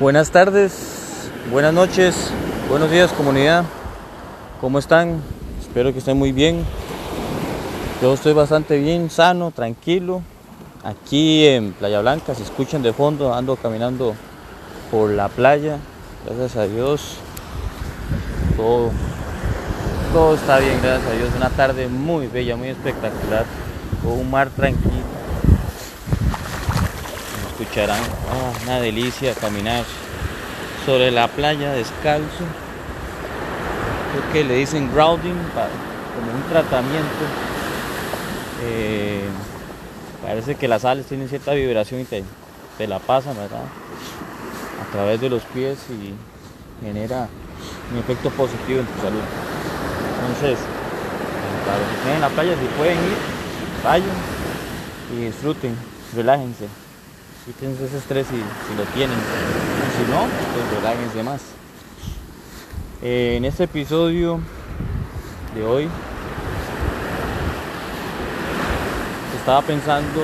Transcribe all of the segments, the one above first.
Buenas tardes, buenas noches, buenos días comunidad. ¿Cómo están? Espero que estén muy bien. Yo estoy bastante bien, sano, tranquilo. Aquí en Playa Blanca, si escuchan de fondo, ando caminando por la playa. Gracias a Dios. Todo, todo está bien, gracias a Dios. Una tarde muy bella, muy espectacular. Con un mar tranquilo escucharán. Ah, una delicia caminar sobre la playa descalzo. Creo que le dicen grounding como un tratamiento. Eh, parece que las sales tienen cierta vibración y te, la pasan, ¿verdad? A través de los pies y genera un efecto positivo en tu salud. Entonces, para los que estén en la playa, si pueden ir, vayan y disfruten, relájense. Quítense ese estrés si, lo tienen. Si no, pues relájense más. Eh, en este episodio de hoy estaba pensando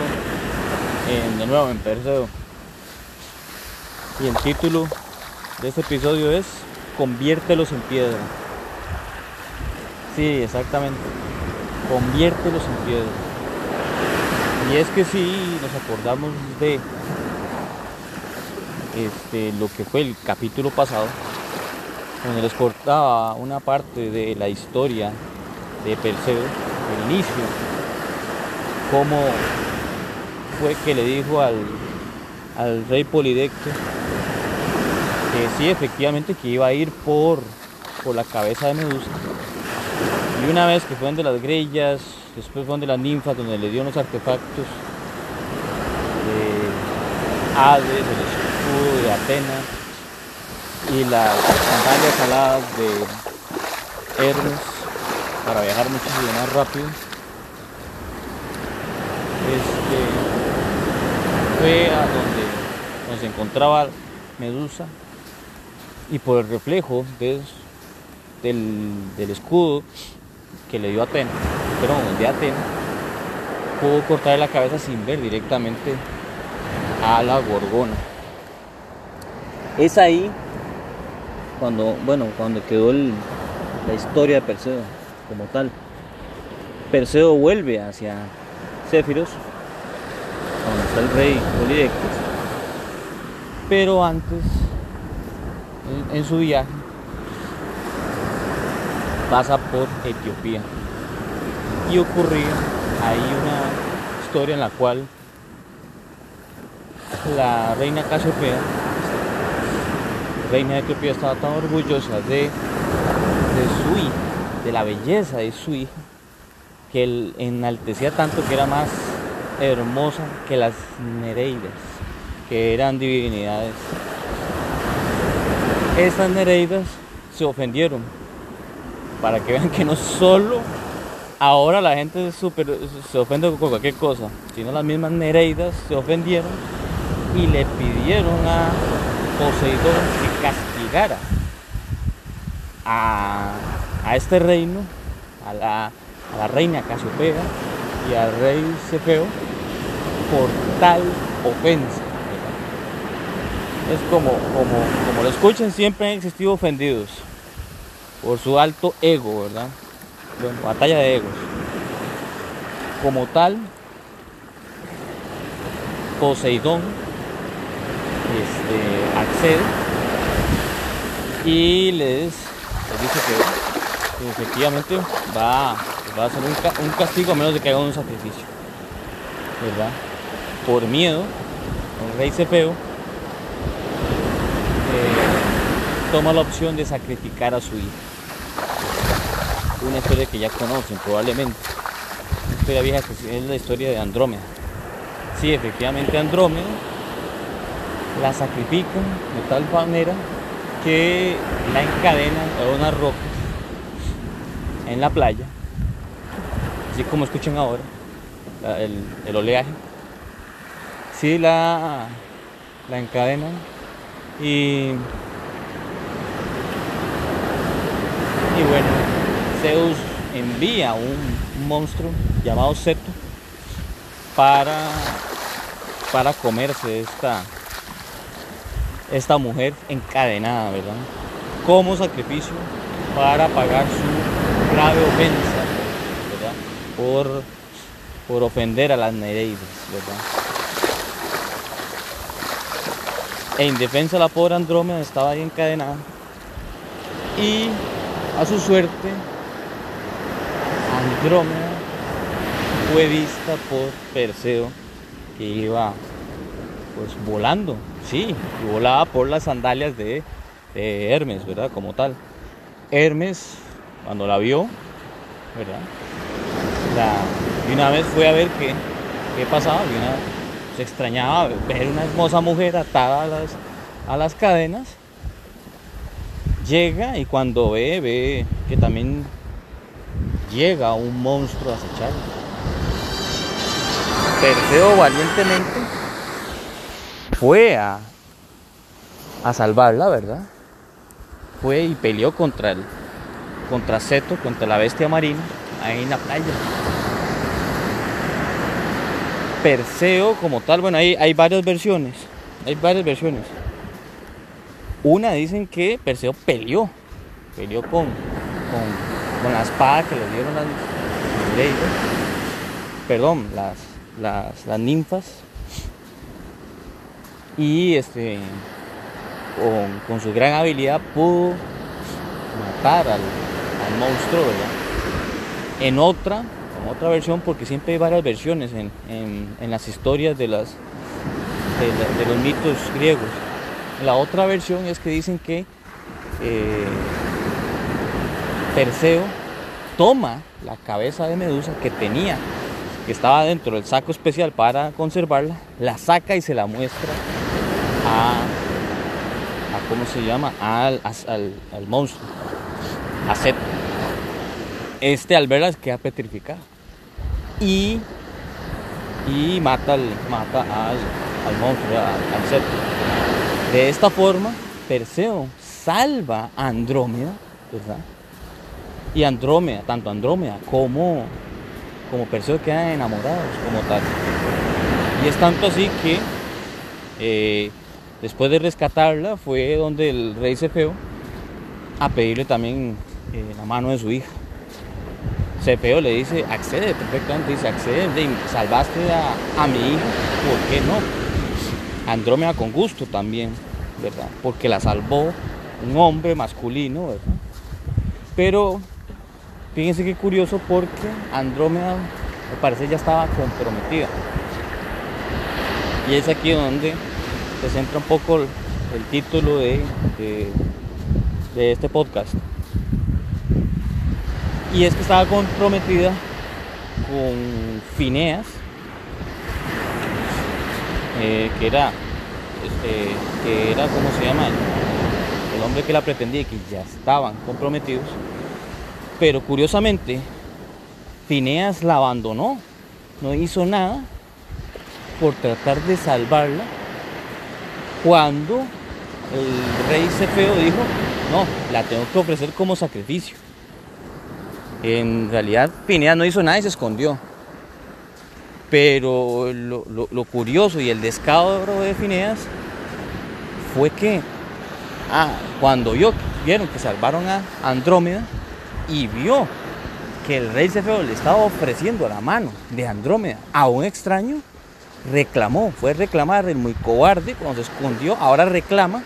en, de nuevo en Perseo. Y el título de este episodio es Conviértelos en piedra. Sí, exactamente. Conviértelos en piedra. Y es que si nos acordamos de este, lo que fue el capítulo pasado, donde les cortaba una parte de la historia de Perseo, el inicio, cómo fue que le dijo al, al rey Polidecto que sí, efectivamente, que iba a ir por, por la cabeza de Medusa. Y una vez que fueron de las grillas, después fueron de las ninfas, donde le dio unos artefactos de Hades, de Atenas y las sandalias aladas de Hermes para viajar muchísimo más rápido. Este, fue a donde se encontraba Medusa y por el reflejo de, del, del, escudo que le dio Atenas, perdón, de Atenas, pudo cortar la cabeza sin ver directamente a la gorgona. Es ahí cuando, bueno, cuando quedó la historia de Perseo como tal. Perseo vuelve hacia Céfiros, donde está el rey Polidectes. Pero antes, en, en su viaje, pasa por Etiopía. Y ocurría ahí una historia en la cual la reina Casiopea reina de Etiopía estaba tan orgullosa de, su hija, de la belleza de su hija, que él enaltecía tanto que era más hermosa que las Nereidas, que eran divinidades. Estas Nereidas se ofendieron, para que vean que no solo ahora la gente se ofende con cualquier cosa, sino las mismas Nereidas se ofendieron y le pidieron a Poseidón castigara a, este reino, a la, reina Casiopea y al rey Cefeo por tal ofensa. Es como, como, como lo escuchan, siempre han existido ofendidos por su alto ego, ¿verdad? Bueno, batalla de egos. Como tal, Poseidón este, accede y les, dice que, efectivamente va, a hacer un, castigo a menos de que hagan un sacrificio. ¿Verdad? Por miedo, el rey Cefeo eh, toma la opción de sacrificar a su hija. Una historia que ya conocen probablemente. Una historia vieja es la historia de Andrómeda. Sí, efectivamente Andrómeda la sacrifican de tal manera que la encadenan a unas rocas en la playa, así como escuchan ahora el, oleaje. Sí la, la encadenan y, y bueno, Zeus envía un monstruo llamado Seto para, para comerse esta, esta mujer encadenada, ¿verdad? Como sacrificio para pagar su grave ofensa, ¿verdad? Por, por ofender a las Nereides, ¿verdad? E indefensa la pobre Andrómeda estaba ahí encadenada. Y a su suerte, Andrómeda fue vista por Perseo que iba pues volando, sí, y volaba por las sandalias de, Hermes, ¿verdad? Como tal. Hermes, cuando la vio, ¿verdad? y una vez fue a ver qué, qué pasaba, y una, se extrañaba ver una hermosa mujer atada a las, a las cadenas. Llega y cuando ve, ve que también llega un monstruo a. Perseo valientemente fue a, a salvarla, ¿verdad? Fue y peleó contra el contra Seto, contra la bestia marina, ahí en la playa. Perseo como tal, bueno, hay, hay varias versiones, hay varias versiones. Una dicen que Perseo peleó, peleó con, con, la espada que le dieron las, perdón, las, las, las ninfas y este con, su gran habilidad pudo matar al, monstruo, En otra, en otra versión, porque siempre hay varias versiones en, las historias de, las, de, los mitos griegos. La otra versión es que dicen que eh, Perseo toma la cabeza de Medusa que tenía, que estaba dentro del saco especial para conservarla, la saca y se la muestra a, ¿cómo se llama? Al, al, monstruo, a. Este al verla queda petrificado y, y mata, al, mata al, al monstruo, al, Seth. De esta forma, Perseo salva a Andrómeda, ¿verdad? Y Andrómeda, tanto Andrómeda como, como Perseo quedan enamorados como tal. Y es tanto así que eh, Después de rescatarla fue donde el rey Cefeo a pedirle también eh, la mano de su hija. Cefeo le dice, accede perfectamente, dice, accede, salvaste a, mi hija, ¿por qué no? Andrómeda con gusto también, ¿verdad? Porque la salvó un hombre masculino, ¿verdad? Pero fíjense qué curioso porque Andrómeda, me parece, ya estaba comprometida. Y es aquí donde se centra un poco el, título de, de, este podcast. Y es que estaba comprometida con Fineas, eh, que era, este, que era, ¿cómo se llama? El, hombre que la pretendía y que ya estaban comprometidos. Pero curiosamente, Fineas la abandonó, no hizo nada por tratar de salvarla cuando el rey Cefeo dijo, no, la tengo que ofrecer como sacrificio. En realidad Pineas no hizo nada y se escondió. Pero lo, curioso y el descaro de Fineas fue que ah, cuando vio, vieron que salvaron a Andrómeda y vio que el rey Cefeo le estaba ofreciendo la mano de Andrómeda a un extraño, reclamó, fue reclamar, el muy cobarde, cuando se escondió, ahora reclama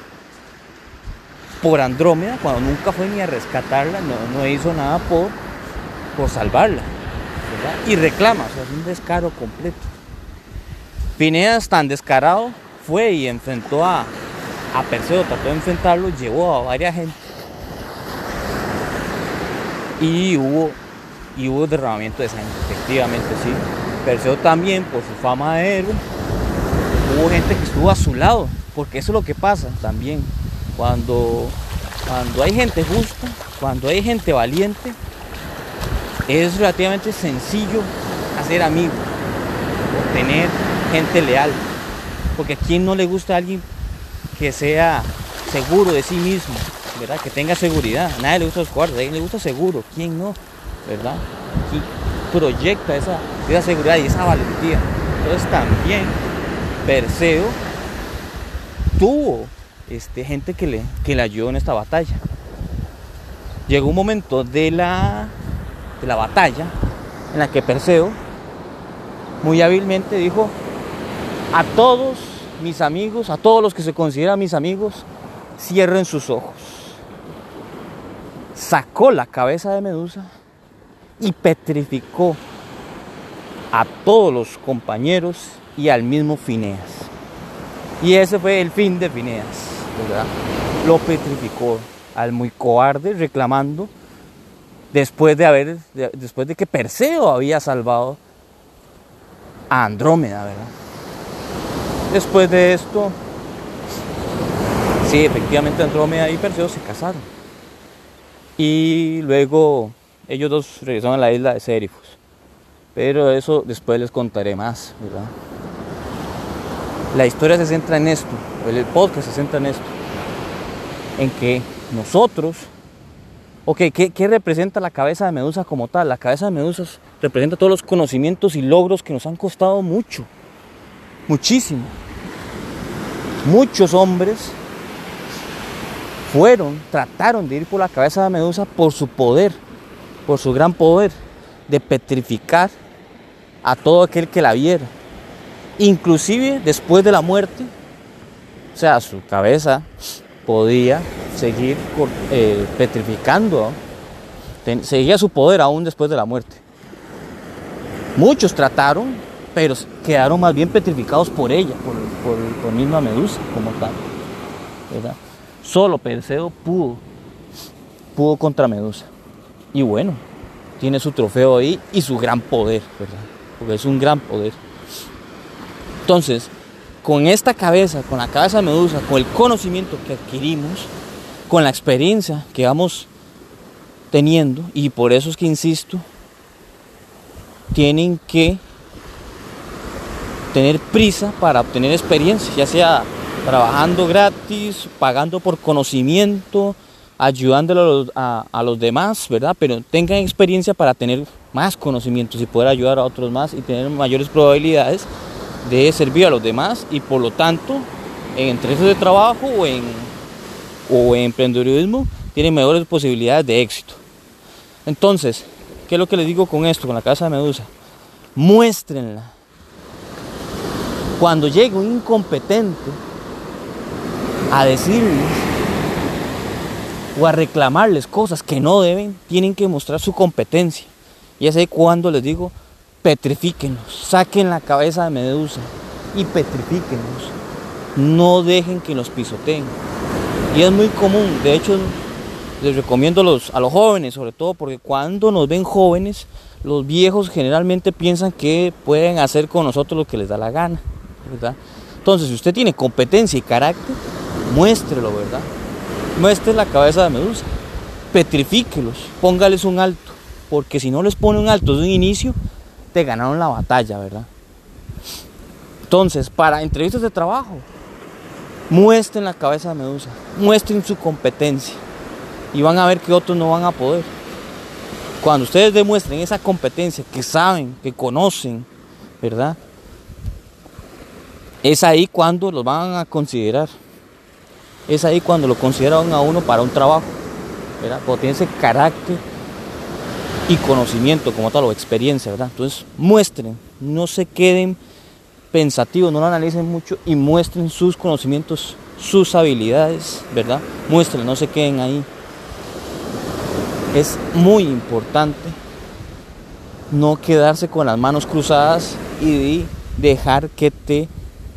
por Andrómeda, cuando nunca fue ni a rescatarla, no, hizo nada por, por salvarla. Y reclama, o sea, es un descaro completo. Pineas, tan descarado, fue y enfrentó a, a Perseo, trató de enfrentarlo, llevó a varias gente. Y hubo, y hubo derramamiento de sangre, efectivamente, sí. Perseo también, por su fama de héroe, hubo gente que estuvo a su lado, porque eso es lo que pasa también. Cuando, cuando hay gente justa, cuando hay gente valiente, es relativamente sencillo hacer amigos, tener gente leal. Porque a quien no le gusta a alguien que sea seguro de sí mismo, ¿verdad? Que tenga seguridad. A nadie le gusta los cuartos, a alguien le gusta seguro. ¿Quién no? ¿Verdad? proyecta esa, seguridad y esa valentía. Entonces también Perseo tuvo este, gente que le, que le ayudó en esta batalla. Llegó un momento de la, de la batalla en la que Perseo muy hábilmente dijo a todos mis amigos, a todos los que se consideran mis amigos, cierren sus ojos. Sacó la cabeza de Medusa y petrificó a todos los compañeros y al mismo Fineas. Y ese fue el fin de Fineas, Lo petrificó al muy cobarde reclamando después de haber después de que Perseo había salvado a Andrómeda, ¿verdad? Después de esto, sí, efectivamente Andrómeda y Perseo se casaron. Y luego ellos dos regresaron a la isla de Serifos. Pero eso después les contaré más, ¿verdad? La historia se centra en esto, el podcast se centra en esto, en que nosotros, ok, ¿qué, ¿qué, representa la cabeza de Medusa como tal? La cabeza de Medusa representa todos los conocimientos y logros que nos han costado mucho, muchísimo. Muchos hombres fueron, trataron de ir por la cabeza de Medusa por su poder, por su gran poder de petrificar a todo aquel que la viera. Inclusive después de la muerte, o sea, su cabeza podía seguir eh, petrificando, seguía su poder aún después de la muerte. Muchos trataron, pero quedaron más bien petrificados por ella, por, por, misma Medusa como tal. Solo Perseo pudo, pudo contra Medusa. Y bueno, tiene su trofeo ahí y su gran poder, ¿verdad? Porque es un gran poder. Entonces, con esta cabeza, con la cabeza de Medusa, con el conocimiento que adquirimos, con la experiencia que vamos teniendo, y por eso es que insisto, tienen que tener prisa para obtener experiencia, ya sea trabajando gratis, pagando por conocimiento, ayudándolo a los, demás, ¿verdad? Pero tengan experiencia para tener más conocimientos y poder ayudar a otros más y tener mayores probabilidades de servir a los demás y por lo tanto en entrevistas de trabajo o en, o tienen mejores posibilidades de éxito. Entonces, ¿qué es lo que les digo con esto, con la casa de Medusa? Muéstrenla. Cuando llegue un incompetente a decirles o a reclamarles cosas que no deben, tienen que mostrar su competencia. Y es ahí cuando les digo, petrifíquenos, saquen la cabeza de Medusa y petrifíquenos. No dejen que los pisoteen. Y es muy común, de hecho les recomiendo a los, a los jóvenes sobre todo, porque cuando nos ven jóvenes, los viejos generalmente piensan que pueden hacer con nosotros lo que les da la gana, ¿verdad? Entonces, si usted tiene competencia y carácter, muéstrelo, ¿verdad? Muestre la cabeza de Medusa, petrifíquelos, póngales un alto, porque si no les pone un alto desde un inicio, te ganaron la batalla, ¿verdad? Entonces, para entrevistas de trabajo, muestren la cabeza de Medusa, muestren su competencia y van a ver que otros no van a poder. Cuando ustedes demuestren esa competencia, que saben, que conocen, ¿verdad? Es ahí cuando los van a considerar es ahí cuando lo consideran a uno para un trabajo, ¿verdad? Cuando tiene ese carácter y conocimiento como tal o experiencia, ¿verdad? Entonces muestren, no se queden pensativos, no lo analicen mucho y muestren sus conocimientos, sus habilidades, ¿verdad? Muestren, no se queden ahí. Es muy importante no quedarse con las manos cruzadas y dejar que te,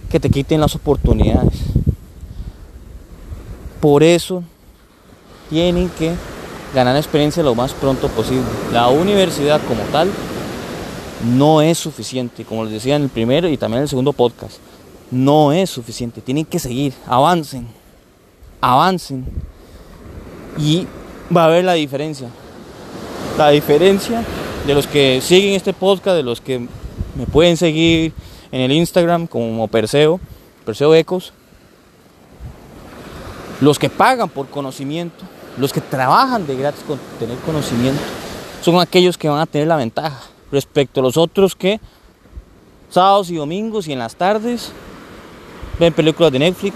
que te quiten las oportunidades. Por eso tienen que ganar experiencia lo más pronto posible. La universidad como tal no es suficiente, como les decía en el primero y también en el segundo podcast. No es suficiente, tienen que seguir, avancen, avancen. Y va a haber la diferencia. La diferencia de los que siguen este podcast, de los que me pueden seguir en el Instagram como Perseo, Perseo Ecos, los que pagan por conocimiento, los que trabajan de gratis con tener conocimiento, son aquellos que van a tener la ventaja respecto a los otros que sábados y domingos y en las tardes ven películas de Netflix,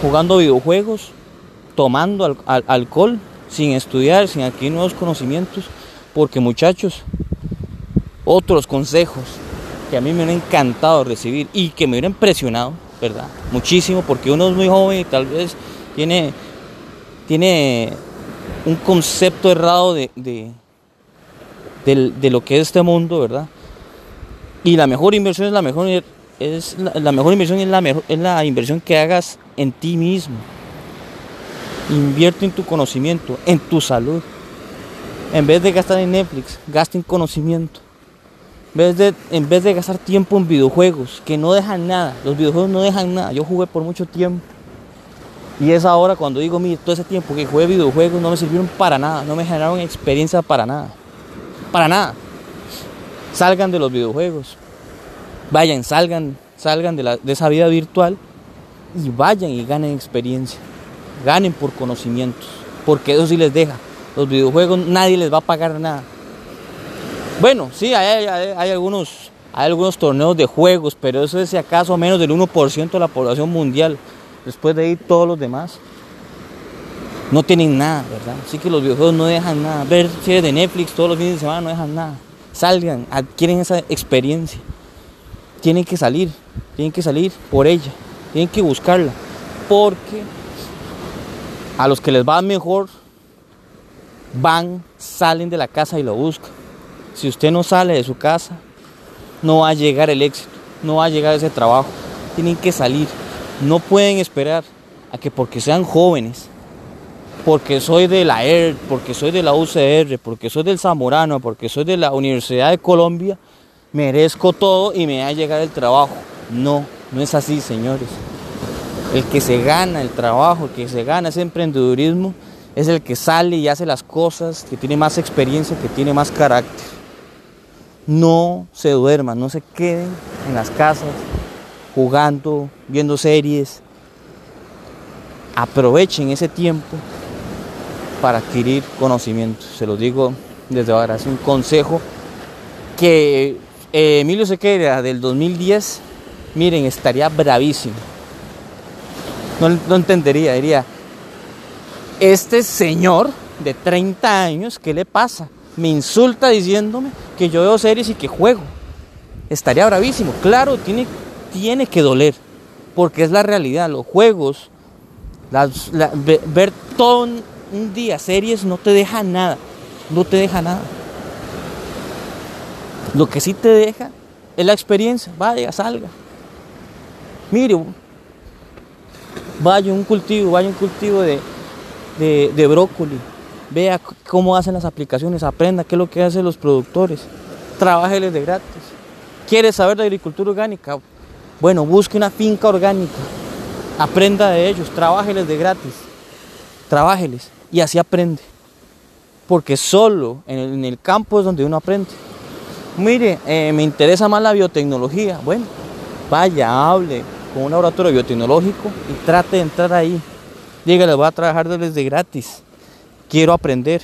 jugando videojuegos, tomando alcohol, sin estudiar, sin adquirir nuevos conocimientos, porque muchachos, otros consejos que a mí me han encantado recibir y que me hubieran impresionado, ¿verdad? Muchísimo, porque uno es muy joven y tal vez tiene, tiene un concepto errado de, de, lo que es este mundo, ¿verdad? Y la mejor inversión es la mejor es la, mejor inversión es la mejor es la inversión que hagas en ti mismo. Invierte en tu conocimiento, en tu salud. En vez de gastar en Netflix, gasta en conocimiento. En vez, de, gastar tiempo en videojuegos, que no dejan nada. Los videojuegos no dejan nada. Yo jugué por mucho tiempo. Y es ahora cuando digo, mire, todo ese tiempo que jugué videojuegos no me sirvieron para nada. No me generaron experiencia para nada. Para nada. Salgan de los videojuegos. Vayan, salgan, salgan de esa vida virtual y vayan y ganen experiencia ganen por conocimientos, porque eso sí les deja. Los videojuegos nadie les va a pagar nada. Bueno, sí, hay, algunos, hay algunos torneos de juegos, pero eso es si acaso menos del 1% de la población mundial. Después de ahí todos los demás no tienen nada, ¿verdad? Así que los videojuegos no dejan nada. Ver series de Netflix todos los fines de semana no dejan nada. Salgan, adquieren esa experiencia. Tienen que salir, tienen que salir por ella, tienen que buscarla. Porque a los que les va mejor, van, salen de la casa y lo buscan. Si usted no sale de su casa, no va a llegar el éxito, no va a llegar ese trabajo. Tienen que salir. No pueden esperar a que porque sean jóvenes, porque soy de la ERD, porque soy de la UCR, porque soy del Zamorano, porque soy de la Universidad de Colombia, merezco todo y me va a llegar el trabajo. No, no es así, señores. El que se gana el trabajo, el que se gana ese emprendedurismo, es el que sale y hace las cosas, que tiene más experiencia, que tiene más carácter. No se duerman, no se queden en las casas jugando, viendo series. Aprovechen ese tiempo para adquirir conocimiento. Se lo digo desde ahora, es un consejo que eh, Emilio Sequeira del 2010, miren, estaría bravísimo no, entendería, diría, este señor de 30 años, ¿qué le pasa? Me insulta diciéndome que yo veo series y que juego. Estaría bravísimo. Claro, tiene, tiene que doler, porque es la realidad. Los juegos, ver todo un día series no te deja nada. No te deja nada. Lo que sí te deja es la experiencia. Vaya, salga. Mire, vaya un cultivo, vaya un cultivo de, de, brócoli, vea cómo hacen las aplicaciones, aprenda qué es lo que hacen los productores, trabájeles de gratis. ¿Quiere saber de agricultura orgánica? Bueno, busque una finca orgánica, aprenda de ellos, trabájeles de gratis, trabájeles y así aprende. Porque solo en el, campo es donde uno aprende. Mire, eh, me interesa más la biotecnología. Bueno, vaya, hable, con un laboratorio biotecnológico y trate de entrar ahí. Dígale, voy a trabajar desde gratis. Quiero aprender.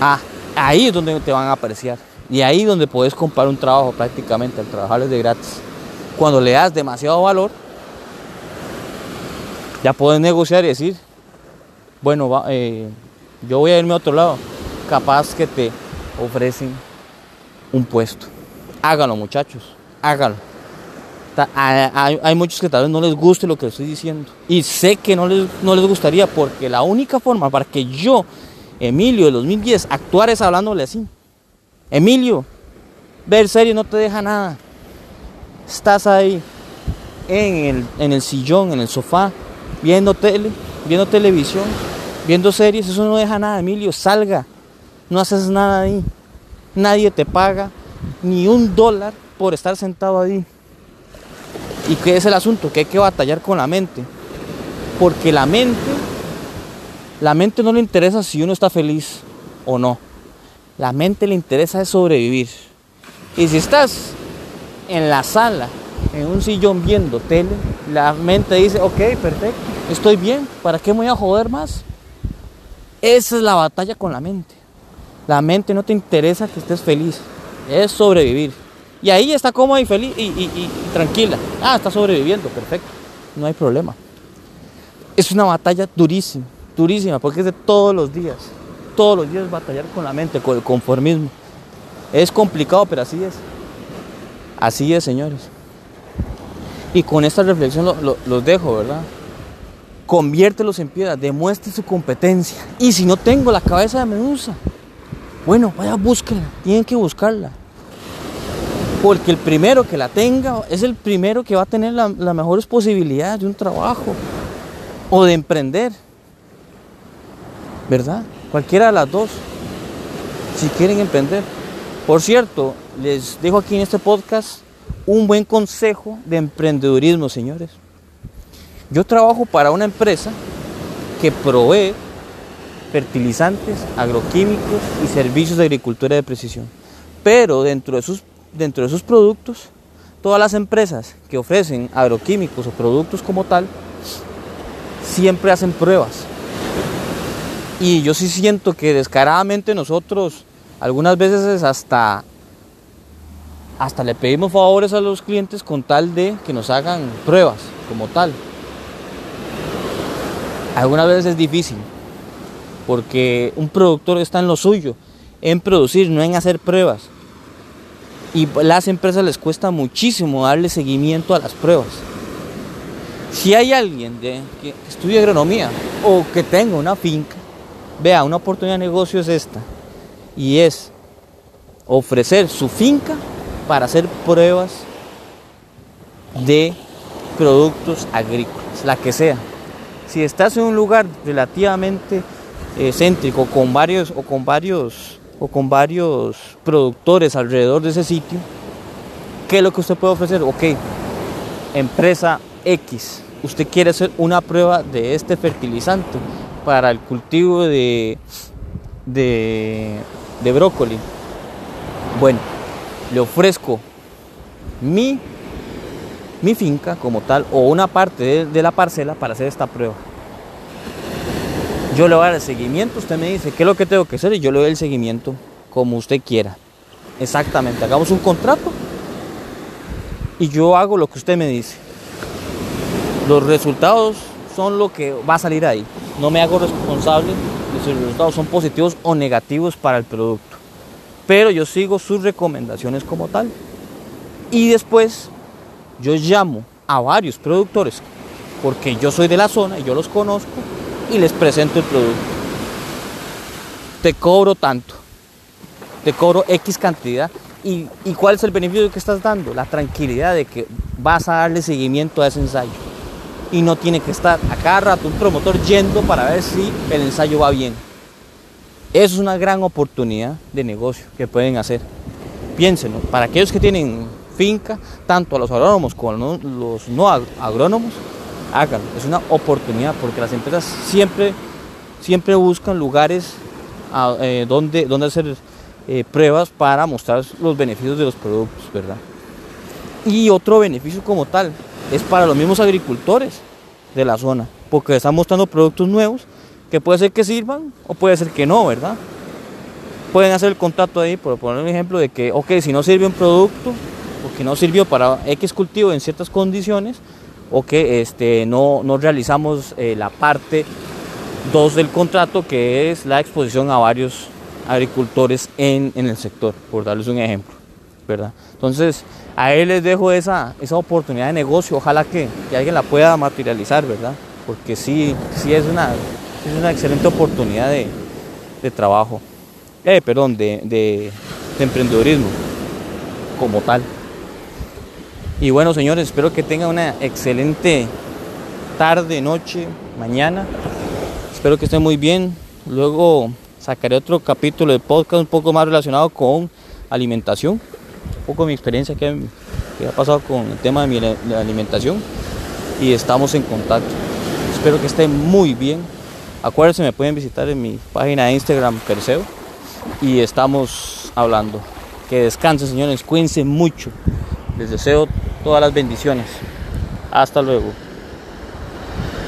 Ah, ahí es donde te van a apreciar. Y ahí es donde puedes comprar un trabajo prácticamente al trabajar desde gratis. Cuando le das demasiado valor, ya puedes negociar y decir, bueno, eh, yo voy a irme a otro lado. Capaz que te ofrecen un puesto. Háganlo muchachos, háganlo hay, muchos que tal vez no les guste lo que estoy diciendo. Y sé que no les, no les gustaría porque la única forma para que yo, Emilio de 2010, actuara es hablándole así. Emilio, ver serie no te deja nada. Estás ahí en el, en sillón, en el sofá, viendo tele, viendo televisión, viendo series, eso no deja nada, Emilio, salga. No haces nada ahí. Nadie te paga ni un dólar por estar sentado ahí. ¿Y qué es el asunto? Que hay que batallar con la mente. Porque la mente, la mente no le interesa si uno está feliz o no. La mente le interesa es sobrevivir. Y si estás en la sala, en un sillón viendo tele, la mente dice, ok, perfecto, estoy bien, ¿para qué me voy a joder más? Esa es la batalla con la mente. La mente no te interesa que estés feliz, es sobrevivir. Y ahí está cómoda y feliz y, tranquila. Ah, está sobreviviendo, perfecto. no hay problema. Es una batalla durísima, durísima, porque es de todos los días. Todos los días batallar con la mente, con el conformismo. Es complicado, pero así es. Así es, señores. Y con esta reflexión los dejo, ¿verdad? Conviértelos en piedra, demuestre su competencia. Y si no tengo la cabeza de Medusa, bueno, vaya, búsquela, tienen que buscarla. Porque el primero que la tenga es el primero que va a tener las mejores posibilidades de un trabajo o de emprender. ¿Verdad? Cualquiera de las dos, si quieren emprender. Por cierto, les dejo aquí en este podcast un buen consejo de emprendedurismo, señores. Yo trabajo para una empresa que provee fertilizantes, agroquímicos y servicios de agricultura de precisión. Pero dentro de sus, dentro de sus productos, todas las empresas que ofrecen agroquímicos o productos como tal, siempre hacen pruebas. Y yo sí siento que descaradamente nosotros algunas veces hasta hasta le pedimos favores a los clientes con tal de que nos hagan pruebas como tal. Algunas veces es difícil, porque un productor está en lo suyo, en producir, no en hacer pruebas. Y las empresas les cuesta muchísimo darle seguimiento a las pruebas. Si hay alguien que estudie agronomía o que tenga una finca, vea, una oportunidad de negocio es esta. Y es ofrecer su finca para hacer pruebas de productos agrícolas, la que sea. Si estás en un lugar relativamente eh, céntrico con varios o con varios o con varios productores alrededor de ese sitio, ¿qué es lo que usted puede ofrecer? Ok, empresa X, usted quiere hacer una prueba de este fertilizante para el cultivo de, de, de brócoli. Bueno, le ofrezco mi, mi finca como tal o una parte de, la parcela para hacer esta prueba. Yo le voy a dar el seguimiento, usted me dice qué es lo que tengo que hacer y yo le doy el seguimiento como usted quiera. Exactamente, hagamos un contrato y yo hago lo que usted me dice. Los resultados son lo que va a salir ahí. No me hago responsable de si los resultados son positivos o negativos para el producto pero yo sigo sus recomendaciones como tal. Y después yo llamo a varios productores, porque yo soy de la zona y yo los conozco, y les presento el producto. Te cobro tanto, te cobro X cantidad. ¿Y, ¿Y cuál es el beneficio que estás dando? La tranquilidad de que vas a darle seguimiento a ese ensayo. Y no tiene que estar a cada rato un promotor yendo para ver si el ensayo va bien eso es una gran oportunidad de negocio que pueden hacer. Piénsenlo, para aquellos que tienen finca, tanto a los agrónomos como a los no agrónomos, Es una oportunidad porque las empresas siempre, siempre buscan lugares eh, donde, donde hacer eh, pruebas para mostrar los beneficios de los productos, ¿verdad? Y otro beneficio como tal es para los mismos agricultores de la zona, porque están mostrando productos nuevos que puede ser que sirvan o puede ser que no, ¿verdad? Pueden hacer el contrato ahí, por poner un ejemplo de que, ok, si no sirve un producto o que no sirvió para X cultivo en ciertas condiciones, o que este, no, no realizamos eh, la parte 2 del contrato, que es la exposición a varios agricultores en, en, el sector, por darles un ejemplo, ¿verdad? Entonces, a él les dejo esa, esa oportunidad de negocio, ojalá que, que alguien la pueda materializar, ¿verdad? Porque sí, sí es una, es una excelente oportunidad de, trabajo, eh, perdón, de, de, emprendedurismo como tal. Y bueno, señores, espero que tengan una excelente tarde, noche, mañana. Espero que estén muy bien. Luego sacaré otro capítulo de podcast un poco más relacionado con alimentación. Un poco mi experiencia que, que ha pasado con el tema de mi alimentación. Y estamos en contacto. Espero que estén muy bien. Acuérdense, me pueden visitar en mi página de Instagram Perseo y estamos hablando. Que descansen, señores, cuídense mucho. Les deseo todas las bendiciones. Hasta luego.